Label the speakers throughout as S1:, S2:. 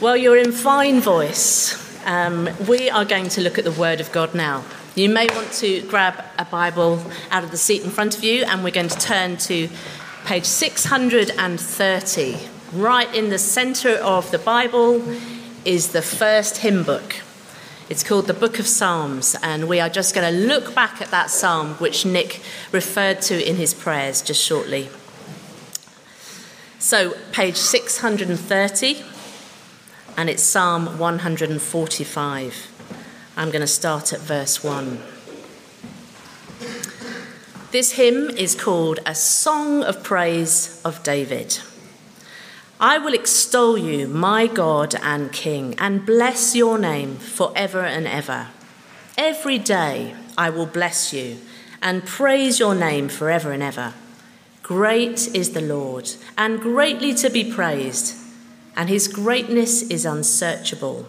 S1: Well, you're in fine voice. Um, we are going to look at the Word of God now. You may want to grab a Bible out of the seat in front of you, and we're going to turn to page 630. Right in the center of the Bible is the first hymn book. It's called the Book of Psalms, and we are just going to look back at that psalm which Nick referred to in his prayers just shortly. So, page 630 and it's Psalm 145. I'm going to start at verse 1. This hymn is called A Song of Praise of David. I will extol you, my God and King, and bless your name forever and ever. Every day I will bless you and praise your name forever and ever. Great is the Lord, and greatly to be praised and his greatness is unsearchable.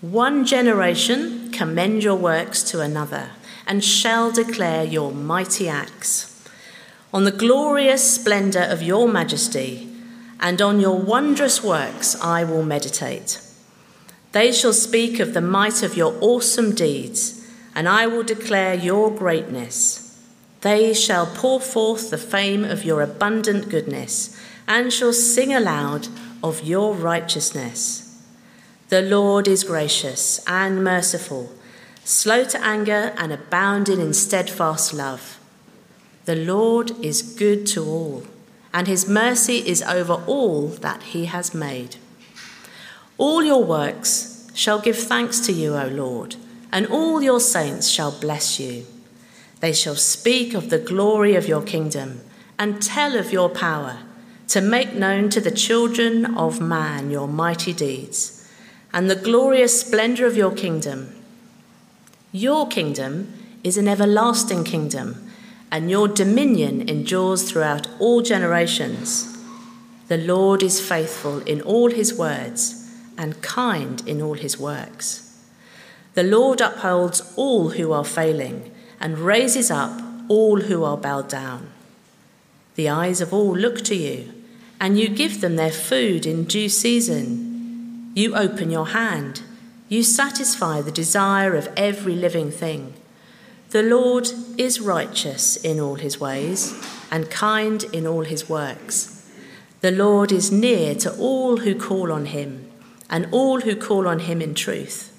S1: One generation commend your works to another and shall declare your mighty acts. On the glorious splendor of your majesty and on your wondrous works I will meditate. They shall speak of the might of your awesome deeds, and I will declare your greatness. They shall pour forth the fame of your abundant goodness and shall sing aloud of your righteousness. The Lord is gracious and merciful, slow to anger and abounding in steadfast love. The Lord is good to all, and his mercy is over all that he has made. All your works shall give thanks to you, O Lord, and all your saints shall bless you. They shall speak of the glory of your kingdom and tell of your power to make known to the children of man your mighty deeds and the glorious splendor of your kingdom. Your kingdom is an everlasting kingdom, and your dominion endures throughout all generations. The Lord is faithful in all his words and kind in all his works. The Lord upholds all who are failing and raises up all who are bowed down. The eyes of all look to you and you give them their food in due season. You open your hand, you satisfy the desire of every living thing. The Lord is righteous in all his ways and kind in all his works. The Lord is near to all who call on him and all who call on him in truth.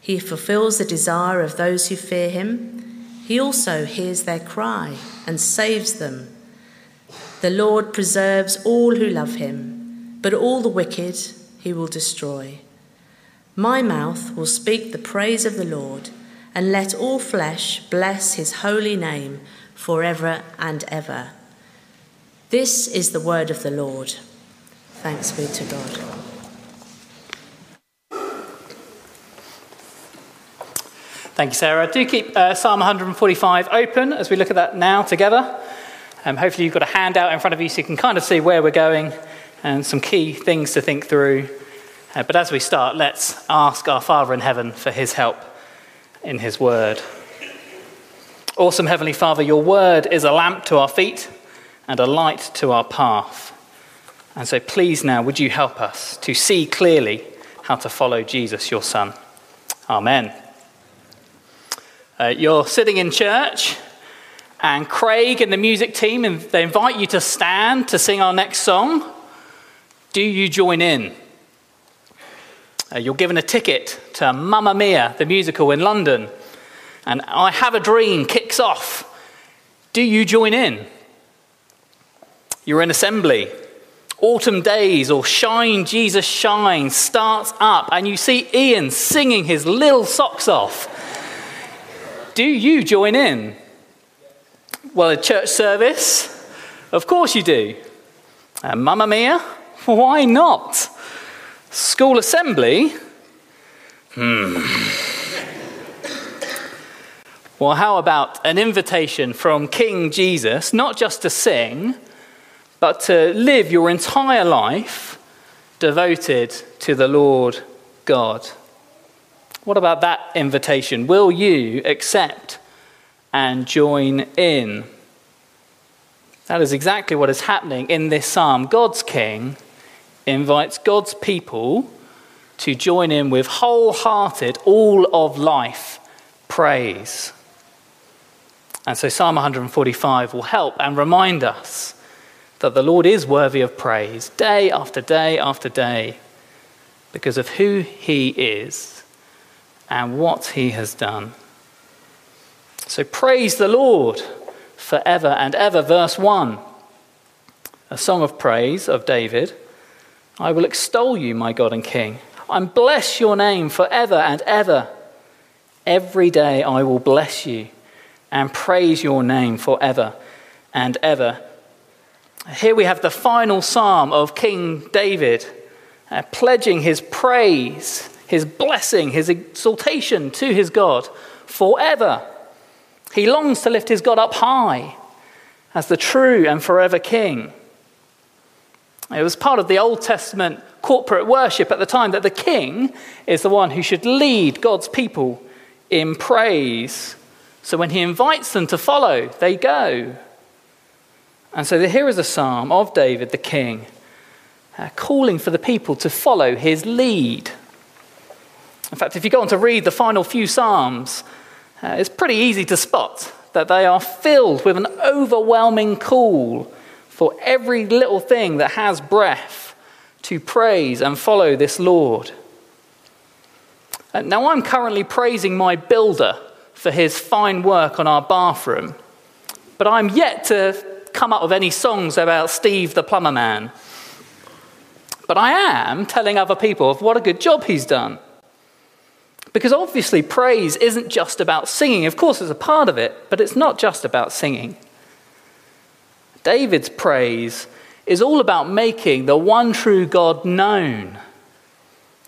S1: He fulfills the desire of those who fear him. He also hears their cry and saves them. The Lord preserves all who love him, but all the wicked he will destroy. My mouth will speak the praise of the Lord, and let all flesh bless his holy name forever and ever. This is the word of the Lord. Thanks be to God.
S2: Thank you, Sarah. Do keep uh, Psalm 145 open as we look at that now together. Um, hopefully, you've got a handout in front of you so you can kind of see where we're going and some key things to think through. Uh, but as we start, let's ask our Father in heaven for his help in his word. Awesome Heavenly Father, your word is a lamp to our feet and a light to our path. And so, please now, would you help us to see clearly how to follow Jesus, your Son? Amen. Uh, you're sitting in church and Craig and the music team, and they invite you to stand to sing our next song. Do you join in? Uh, you're given a ticket to Mamma Mia, the musical in London, and I Have a Dream kicks off. Do you join in? You're in assembly. Autumn Days or Shine Jesus Shine starts up, and you see Ian singing his little socks off. Do you join in? Well, a church service? Of course you do. And Mamma Mia? Why not? School assembly? Hmm. Well, how about an invitation from King Jesus, not just to sing, but to live your entire life devoted to the Lord God? What about that invitation? Will you accept and join in. That is exactly what is happening in this psalm. God's king invites God's people to join in with wholehearted, all of life praise. And so Psalm 145 will help and remind us that the Lord is worthy of praise day after day after day because of who he is and what he has done. So praise the Lord forever and ever. Verse 1 a song of praise of David. I will extol you, my God and King, and bless your name forever and ever. Every day I will bless you and praise your name forever and ever. Here we have the final psalm of King David, uh, pledging his praise, his blessing, his exaltation to his God forever. He longs to lift his God up high as the true and forever King. It was part of the Old Testament corporate worship at the time that the king is the one who should lead God's people in praise. So when he invites them to follow, they go. And so here is a psalm of David the king, uh, calling for the people to follow his lead. In fact, if you go on to read the final few psalms, uh, it's pretty easy to spot that they are filled with an overwhelming call for every little thing that has breath to praise and follow this Lord. Uh, now, I'm currently praising my builder for his fine work on our bathroom, but I'm yet to come up with any songs about Steve the plumber man. But I am telling other people of what a good job he's done. Because obviously, praise isn't just about singing. Of course, it's a part of it, but it's not just about singing. David's praise is all about making the one true God known,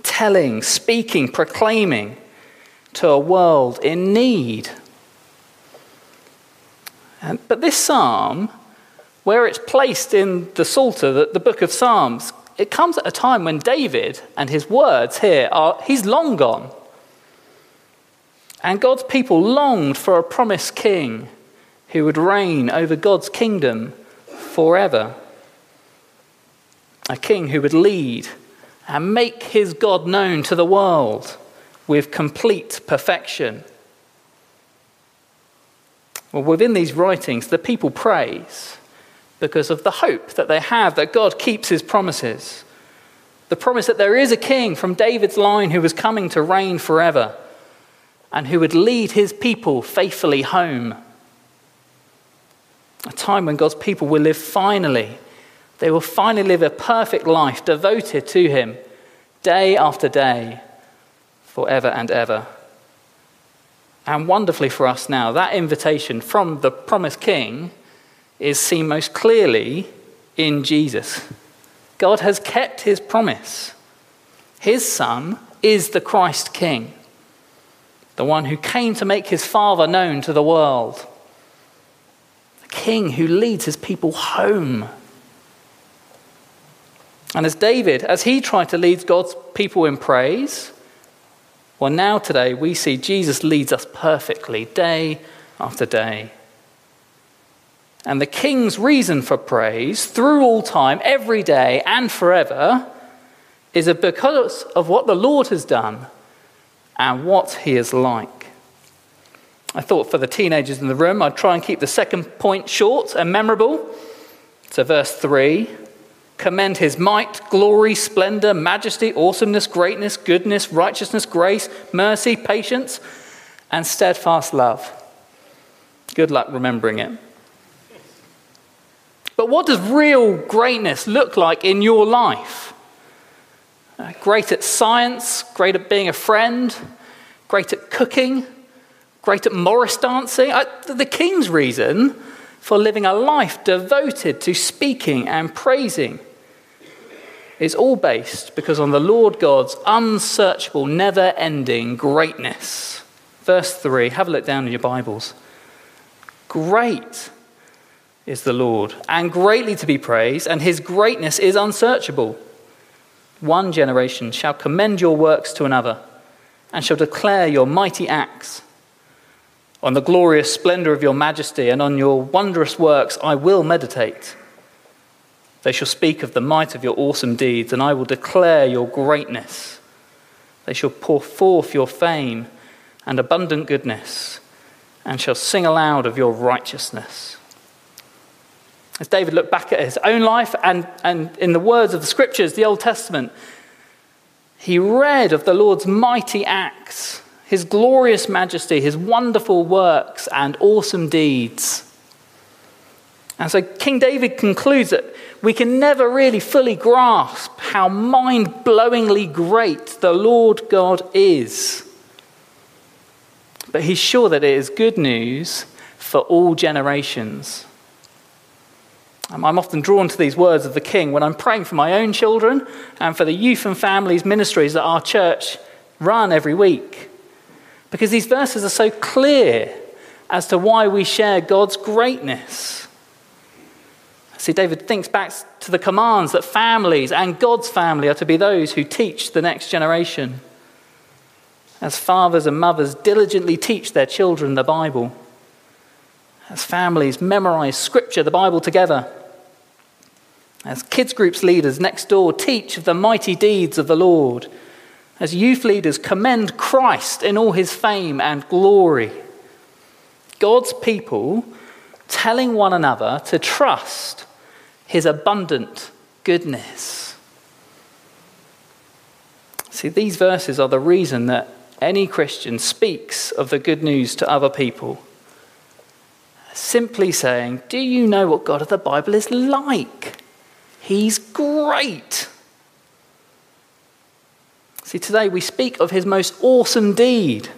S2: telling, speaking, proclaiming to a world in need. And, but this psalm, where it's placed in the Psalter, the, the book of Psalms, it comes at a time when David and his words here are, he's long gone. And God's people longed for a promised king who would reign over God's kingdom forever. A king who would lead and make his God known to the world with complete perfection. Well, within these writings, the people praise because of the hope that they have that God keeps his promises. The promise that there is a king from David's line who was coming to reign forever and who would lead his people faithfully home a time when God's people will live finally. They will finally live a perfect life devoted to Him day after day, forever and ever. And wonderfully for us now, that invitation from the promised King is seen most clearly in Jesus. God has kept His promise. His Son is the Christ King, the one who came to make His Father known to the world the king who leads his people home. And as David, as he tried to lead God's people in praise, well, now today we see Jesus leads us perfectly, day after day. And the king's reason for praise through all time, every day, and forever is because of what the Lord has done and what he is like. I thought for the teenagers in the room, I'd try and keep the second point short and memorable. So, verse 3 commend his might, glory, splendor, majesty, awesomeness, greatness, goodness, righteousness, grace, mercy, patience, and steadfast love. Good luck remembering it. But what does real greatness look like in your life? Uh, great at science, great at being a friend, great at cooking, great at Morris dancing. The king's reason for living a life devoted to speaking and praising is all based because on the Lord God's unsearchable, never ending greatness. Verse 3, have a look down in your Bibles. Great is the Lord, and greatly to be praised, and his greatness is unsearchable. One generation shall commend your works to another, and shall declare your mighty acts. On the glorious splendor of your majesty and on your wondrous works I will meditate. They shall speak of the might of your awesome deeds, and I will declare your greatness. They shall pour forth your fame and abundant goodness, and shall sing aloud of your righteousness. As David looked back at his own life and, and in the words of the scriptures, the Old Testament, he read of the Lord's mighty acts, his glorious majesty, his wonderful works, and awesome deeds. And so King David concludes that we can never really fully grasp how mind blowingly great the Lord God is. But he's sure that it is good news for all generations. I'm often drawn to these words of the King when I'm praying for my own children and for the youth and families ministries that our church run every week. Because these verses are so clear as to why we share God's greatness. See, David thinks back to the commands that families and God's family are to be those who teach the next generation. As fathers and mothers diligently teach their children the Bible, as families memorize Scripture, the Bible together, as kids groups leaders next door teach of the mighty deeds of the Lord, as youth leaders commend Christ in all his fame and glory. God's people telling one another to trust his abundant goodness. See, these verses are the reason that any Christian speaks of the good news to other people. Simply saying, Do you know what God of the Bible is like? He's great. See, today we speak of his most awesome deed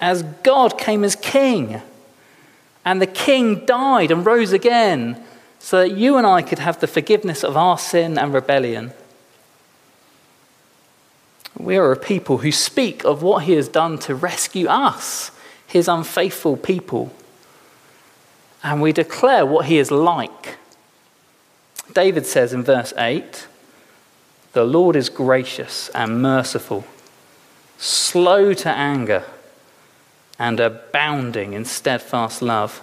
S2: as God came as king, and the king died and rose again so that you and I could have the forgiveness of our sin and rebellion. We are a people who speak of what he has done to rescue us, his unfaithful people. And we declare what he is like. David says in verse 8 The Lord is gracious and merciful, slow to anger, and abounding in steadfast love.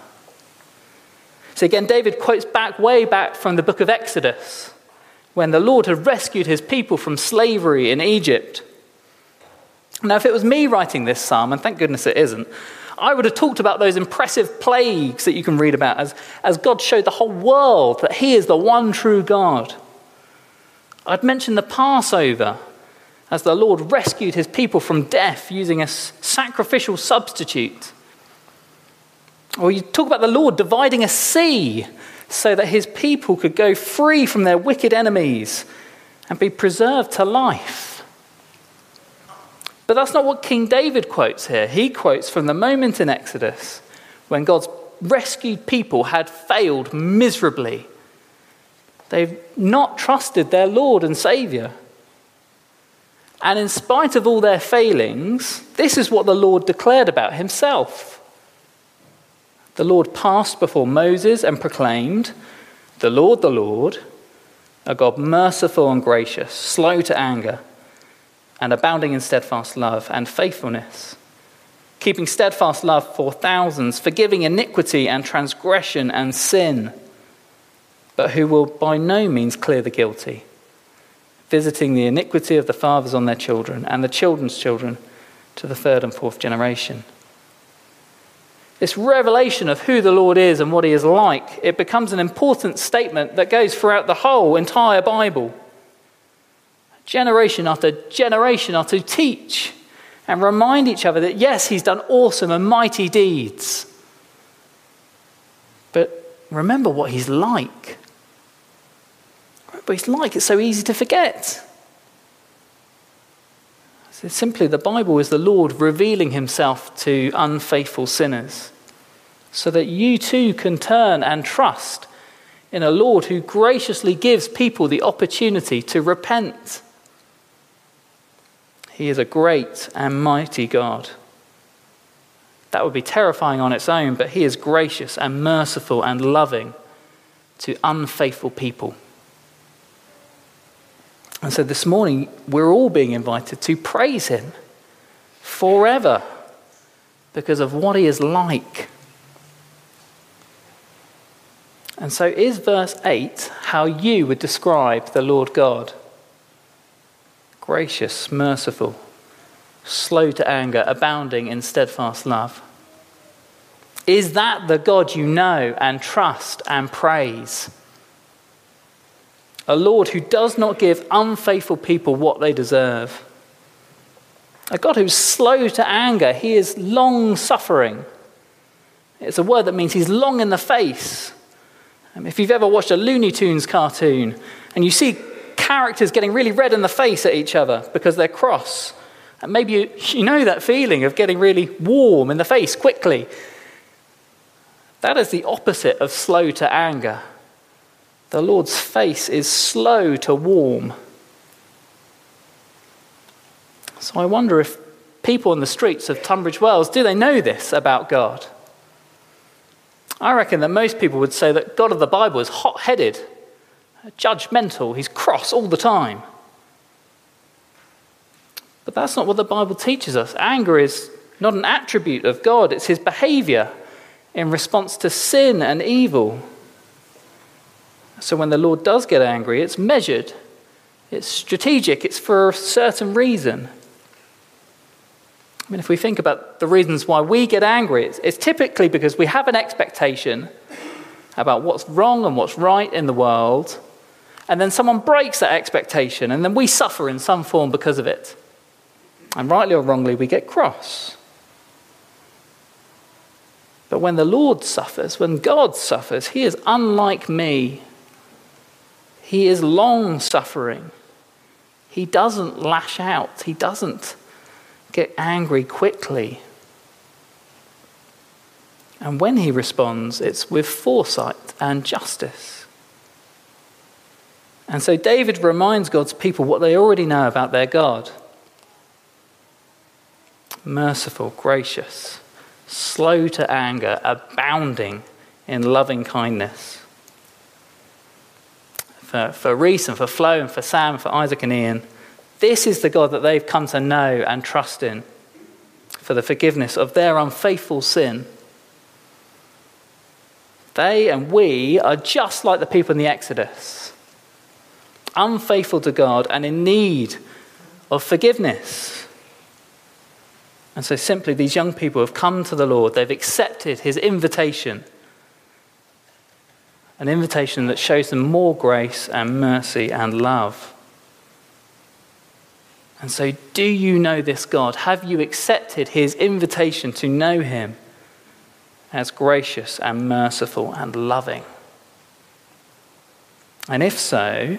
S2: So again, David quotes back way back from the book of Exodus, when the Lord had rescued his people from slavery in Egypt. Now, if it was me writing this psalm, and thank goodness it isn't, I would have talked about those impressive plagues that you can read about as, as God showed the whole world that He is the one true God. I'd mentioned the Passover as the Lord rescued His people from death using a sacrificial substitute. Or you talk about the Lord dividing a sea so that his people could go free from their wicked enemies and be preserved to life. But that's not what King David quotes here. He quotes from the moment in Exodus when God's rescued people had failed miserably. They've not trusted their Lord and Savior. And in spite of all their failings, this is what the Lord declared about himself the Lord passed before Moses and proclaimed, The Lord, the Lord, a God merciful and gracious, slow to anger, and abounding in steadfast love and faithfulness, keeping steadfast love for thousands, forgiving iniquity and transgression and sin, but who will by no means clear the guilty, visiting the iniquity of the fathers on their children and the children's children to the third and fourth generation this revelation of who the Lord is and what he is like, it becomes an important statement that goes throughout the whole entire Bible. Generation after generation are to teach and remind each other that yes, he's done awesome and mighty deeds. But remember what he's like. But he's like, it's so easy to forget. So simply, the Bible is the Lord revealing himself to unfaithful sinners so that you too can turn and trust in a Lord who graciously gives people the opportunity to repent. He is a great and mighty God. That would be terrifying on its own, but He is gracious and merciful and loving to unfaithful people. And so this morning, we're all being invited to praise him forever because of what he is like. And so, is verse 8 how you would describe the Lord God? Gracious, merciful, slow to anger, abounding in steadfast love. Is that the God you know and trust and praise? A Lord who does not give unfaithful people what they deserve. A God who's slow to anger. He is long suffering. It's a word that means he's long in the face. Um, if you've ever watched a Looney Tunes cartoon and you see characters getting really red in the face at each other because they're cross, and maybe you, you know that feeling of getting really warm in the face quickly. That is the opposite of slow to anger. The Lord's face is slow to warm. So I wonder if people in the streets of Tunbridge Wells, do they know this about God? I reckon that most people would say that God of the Bible is hot headed, judgmental, he's cross all the time. But that's not what the Bible teaches us. Anger is not an attribute of God, it's his behavior in response to sin and evil. So when the Lord does get angry, it's measured, it's strategic, it's for a certain reason. I mean, if we think about the reasons why we get angry, it's, it's typically because we have an expectation about what's wrong and what's right in the world, and then someone breaks that expectation, and then we suffer in some form because of it. And rightly or wrongly, we get cross. But when the Lord suffers, when God suffers, He is unlike me. He is long suffering. He doesn't lash out. He doesn't get angry quickly. And when he responds, it's with foresight and justice. And so David reminds God's people what they already know about their God merciful, gracious, slow to anger, abounding in loving kindness. For, for Reese and for Flo and for Sam, and for Isaac and Ian, this is the God that they've come to know and trust in for the forgiveness of their unfaithful sin. They and we are just like the people in the Exodus, unfaithful to God and in need of forgiveness. And so, simply, these young people have come to the Lord, they've accepted his invitation, an invitation that shows them more grace and mercy and love. And so, do you know this God? Have you accepted his invitation to know him as gracious and merciful and loving? And if so,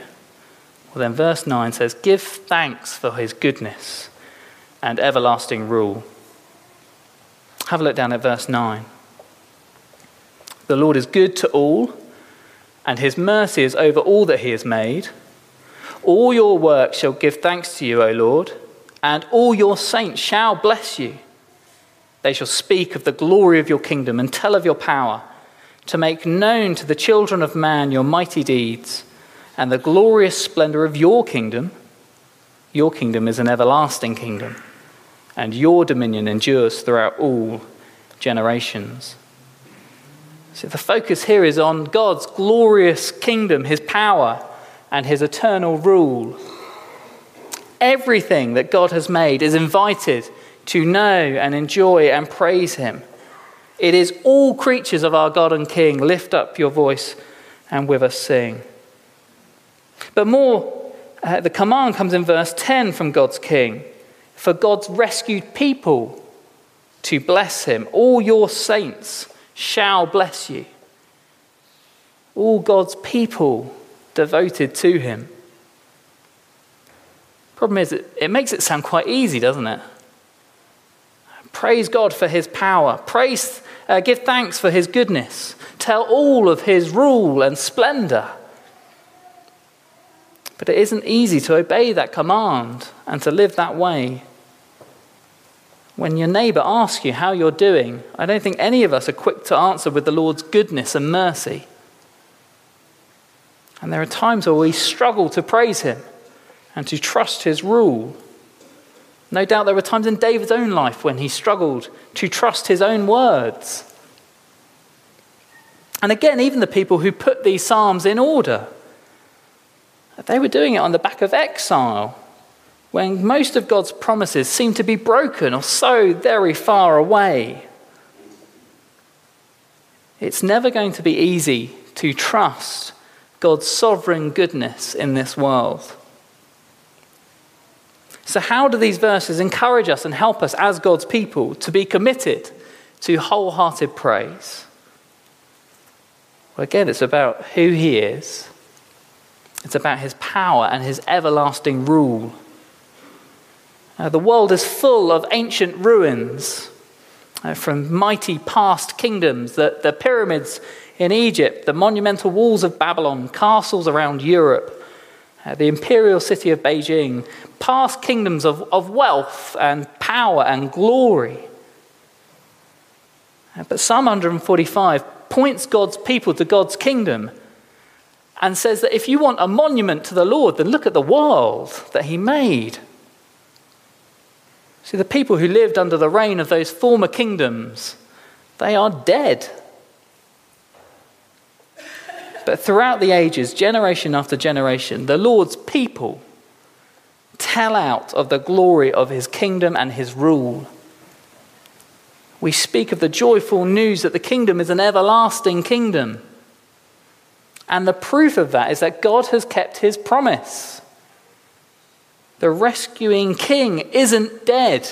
S2: well, then verse 9 says, Give thanks for his goodness and everlasting rule. Have a look down at verse 9. The Lord is good to all, and his mercy is over all that he has made. All your works shall give thanks to you, O Lord, and all your saints shall bless you. They shall speak of the glory of your kingdom and tell of your power, to make known to the children of man your mighty deeds and the glorious splendor of your kingdom. Your kingdom is an everlasting kingdom, and your dominion endures throughout all generations. So the focus here is on God's glorious kingdom, his power and his eternal rule. Everything that God has made is invited to know and enjoy and praise him. It is all creatures of our God and King. Lift up your voice and with us sing. But more, uh, the command comes in verse 10 from God's King for God's rescued people to bless him. All your saints shall bless you. All God's people devoted to him. Problem is, it, it makes it sound quite easy, doesn't it? Praise God for his power. Praise, uh, give thanks for his goodness. Tell all of his rule and splendor. But it isn't easy to obey that command and to live that way. When your neighbor asks you how you're doing, I don't think any of us are quick to answer with the Lord's goodness and mercy. And there are times where we struggle to praise him and to trust his rule. No doubt there were times in David's own life when he struggled to trust his own words. And again, even the people who put these psalms in order, they were doing it on the back of exile, when most of God's promises seemed to be broken or so very far away. It's never going to be easy to trust God's sovereign goodness in this world. So, how do these verses encourage us and help us as God's people to be committed to wholehearted praise? Well, again, it's about who He is, it's about His power and His everlasting rule. Uh, the world is full of ancient ruins uh, from mighty past kingdoms, the, the pyramids in Egypt, the monumental walls of Babylon, castles around Europe, uh, the imperial city of Beijing, past kingdoms of, of wealth and power and glory. Uh, but Psalm 145 points God's people to God's kingdom and says that if you want a monument to the Lord, then look at the world that He made. See, the people who lived under the reign of those former kingdoms, they are dead. But throughout the ages, generation after generation, the Lord's people tell out of the glory of his kingdom and his rule. We speak of the joyful news that the kingdom is an everlasting kingdom. And the proof of that is that God has kept his promise. The rescuing king isn't dead.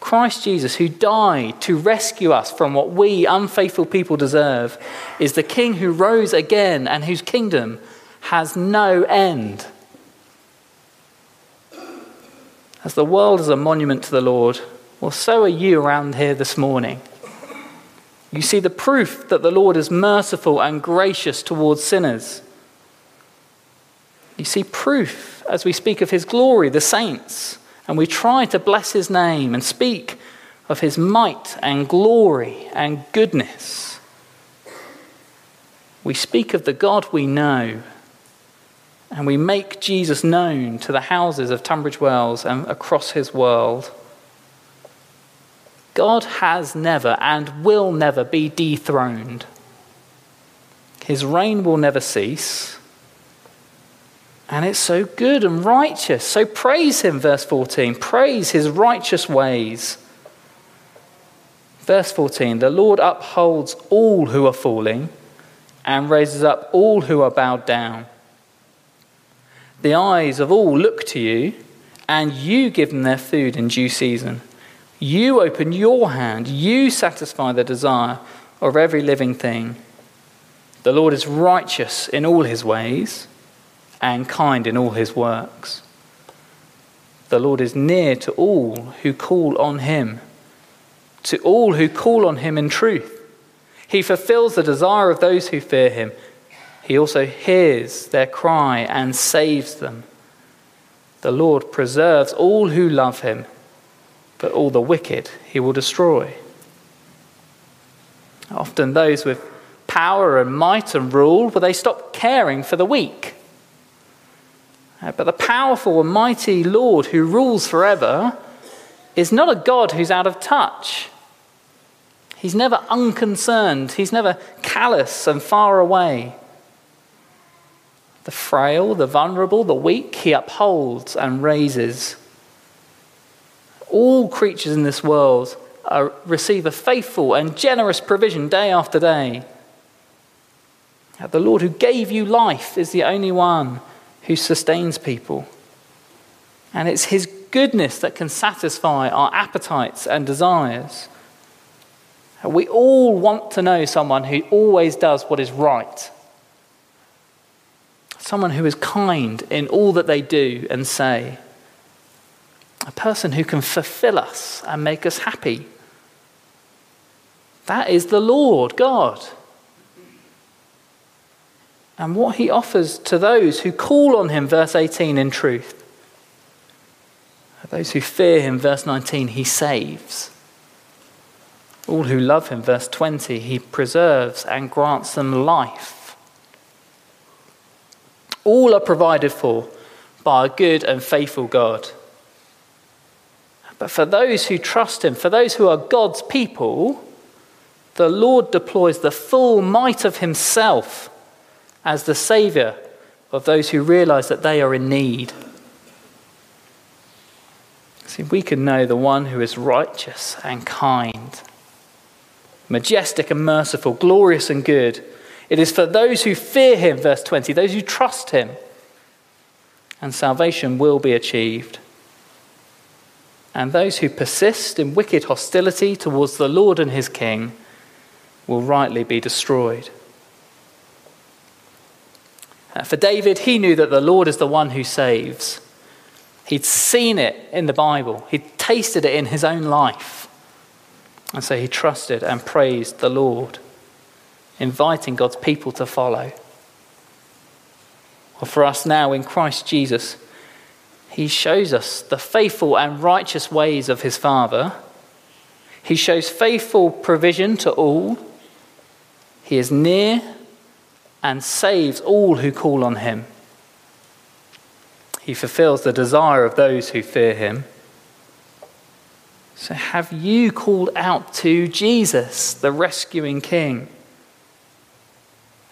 S2: Christ Jesus, who died to rescue us from what we unfaithful people deserve, is the king who rose again and whose kingdom has no end. As the world is a monument to the Lord, well, so are you around here this morning. You see the proof that the Lord is merciful and gracious towards sinners. You see proof as we speak of his glory, the saints, and we try to bless his name and speak of his might and glory and goodness. We speak of the God we know, and we make Jesus known to the houses of Tunbridge Wells and across his world. God has never and will never be dethroned. His reign will never cease. And it's so good and righteous. So praise him, verse 14. Praise his righteous ways. Verse 14 The Lord upholds all who are falling and raises up all who are bowed down. The eyes of all look to you, and you give them their food in due season. You open your hand, you satisfy the desire of every living thing. The Lord is righteous in all his ways and kind in all his works. The Lord is near to all who call on him, to all who call on him in truth. He fulfills the desire of those who fear him. He also hears their cry and saves them. The Lord preserves all who love him, but all the wicked he will destroy. Often those with power and might and rule, well, they stop caring for the weak. Uh, but the powerful and mighty Lord who rules forever is not a God who's out of touch. He's never unconcerned, he's never callous and far away. The frail, the vulnerable, the weak, he upholds and raises. All creatures in this world are, receive a faithful and generous provision day after day. The Lord who gave you life is the only one who sustains people. And it's His goodness that can satisfy our appetites and desires. We all want to know someone who always does what is right. Someone who is kind in all that they do and say. A person who can fulfill us and make us happy. That is the Lord God and what he offers to those who call on him, verse 18, in truth. Those who fear him, verse 19, he saves. All who love him, verse 20, he preserves and grants them life. All are provided for by a good and faithful God. But for those who trust him, for those who are God's people, The Lord deploys the full might of himself as the Saviour of those who realize that they are in need. See, we can know the one who is righteous and kind, majestic and merciful, glorious and good. It is for those who fear him, verse 20, those who trust him, and salvation will be achieved. And those who persist in wicked hostility towards the Lord and his King will rightly be destroyed. Uh, for David, he knew that the Lord is the one who saves. He'd seen it in the Bible, he'd tasted it in his own life. And so he trusted and praised the Lord, inviting God's people to follow. Well, for us now in Christ Jesus, he shows us the faithful and righteous ways of his Father. He shows faithful provision to all. He is near and saves all who call on him. He fulfills the desire of those who fear him. So, have you called out to Jesus, the rescuing King?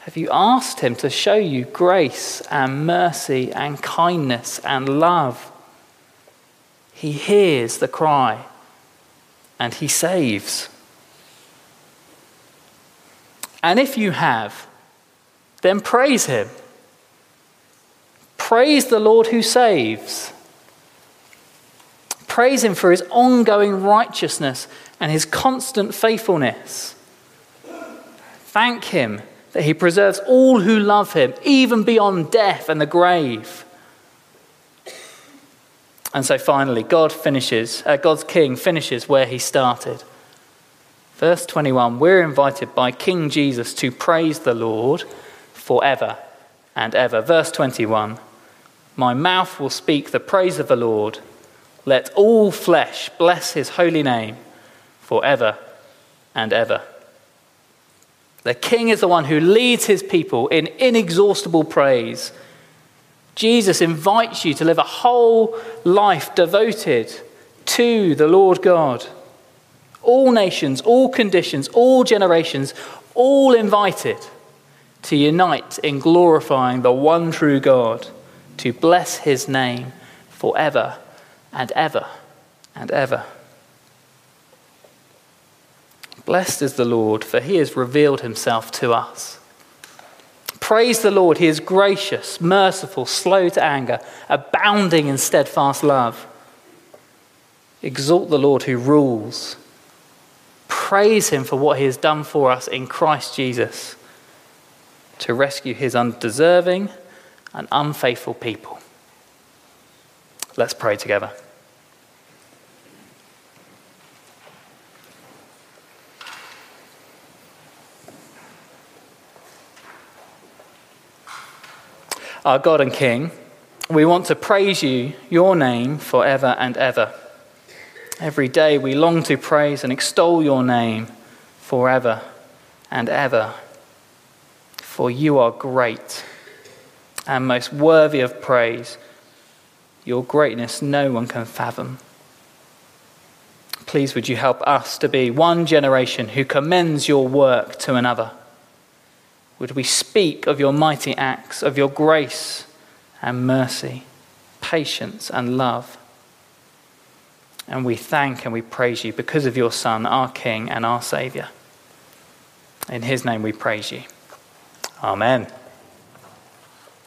S2: Have you asked him to show you grace and mercy and kindness and love? He hears the cry and he saves. And if you have, then praise him. Praise the Lord who saves. Praise him for his ongoing righteousness and his constant faithfulness. Thank him that he preserves all who love him, even beyond death and the grave. And so finally, God finishes, uh, God's king finishes where he started. Verse 21 we're invited by King Jesus to praise the Lord forever and ever. Verse 21 My mouth will speak the praise of the Lord. Let all flesh bless his holy name forever and ever. The king is the one who leads his people in inexhaustible praise. Jesus invites you to live a whole life devoted to the Lord God. All nations, all conditions, all generations, all invited to unite in glorifying the one true God, to bless his name forever and ever and ever. Blessed is the Lord, for he has revealed himself to us. Praise the Lord, he is gracious, merciful, slow to anger, abounding in steadfast love. Exalt the Lord who rules. Praise him for what he has done for us in Christ Jesus to rescue his undeserving and unfaithful people. Let's pray together. Our God and King, we want to praise you, your name, forever and ever. Every day we long to praise and extol your name forever and ever for you are great and most worthy of praise. Your greatness no one can fathom. Please, would you help us to be one generation who commends your work to another? Would we speak of your mighty acts, of your grace and mercy, patience and love? And we thank and we praise you because of your Son, our King and our Saviour. In his name we praise you. Amen.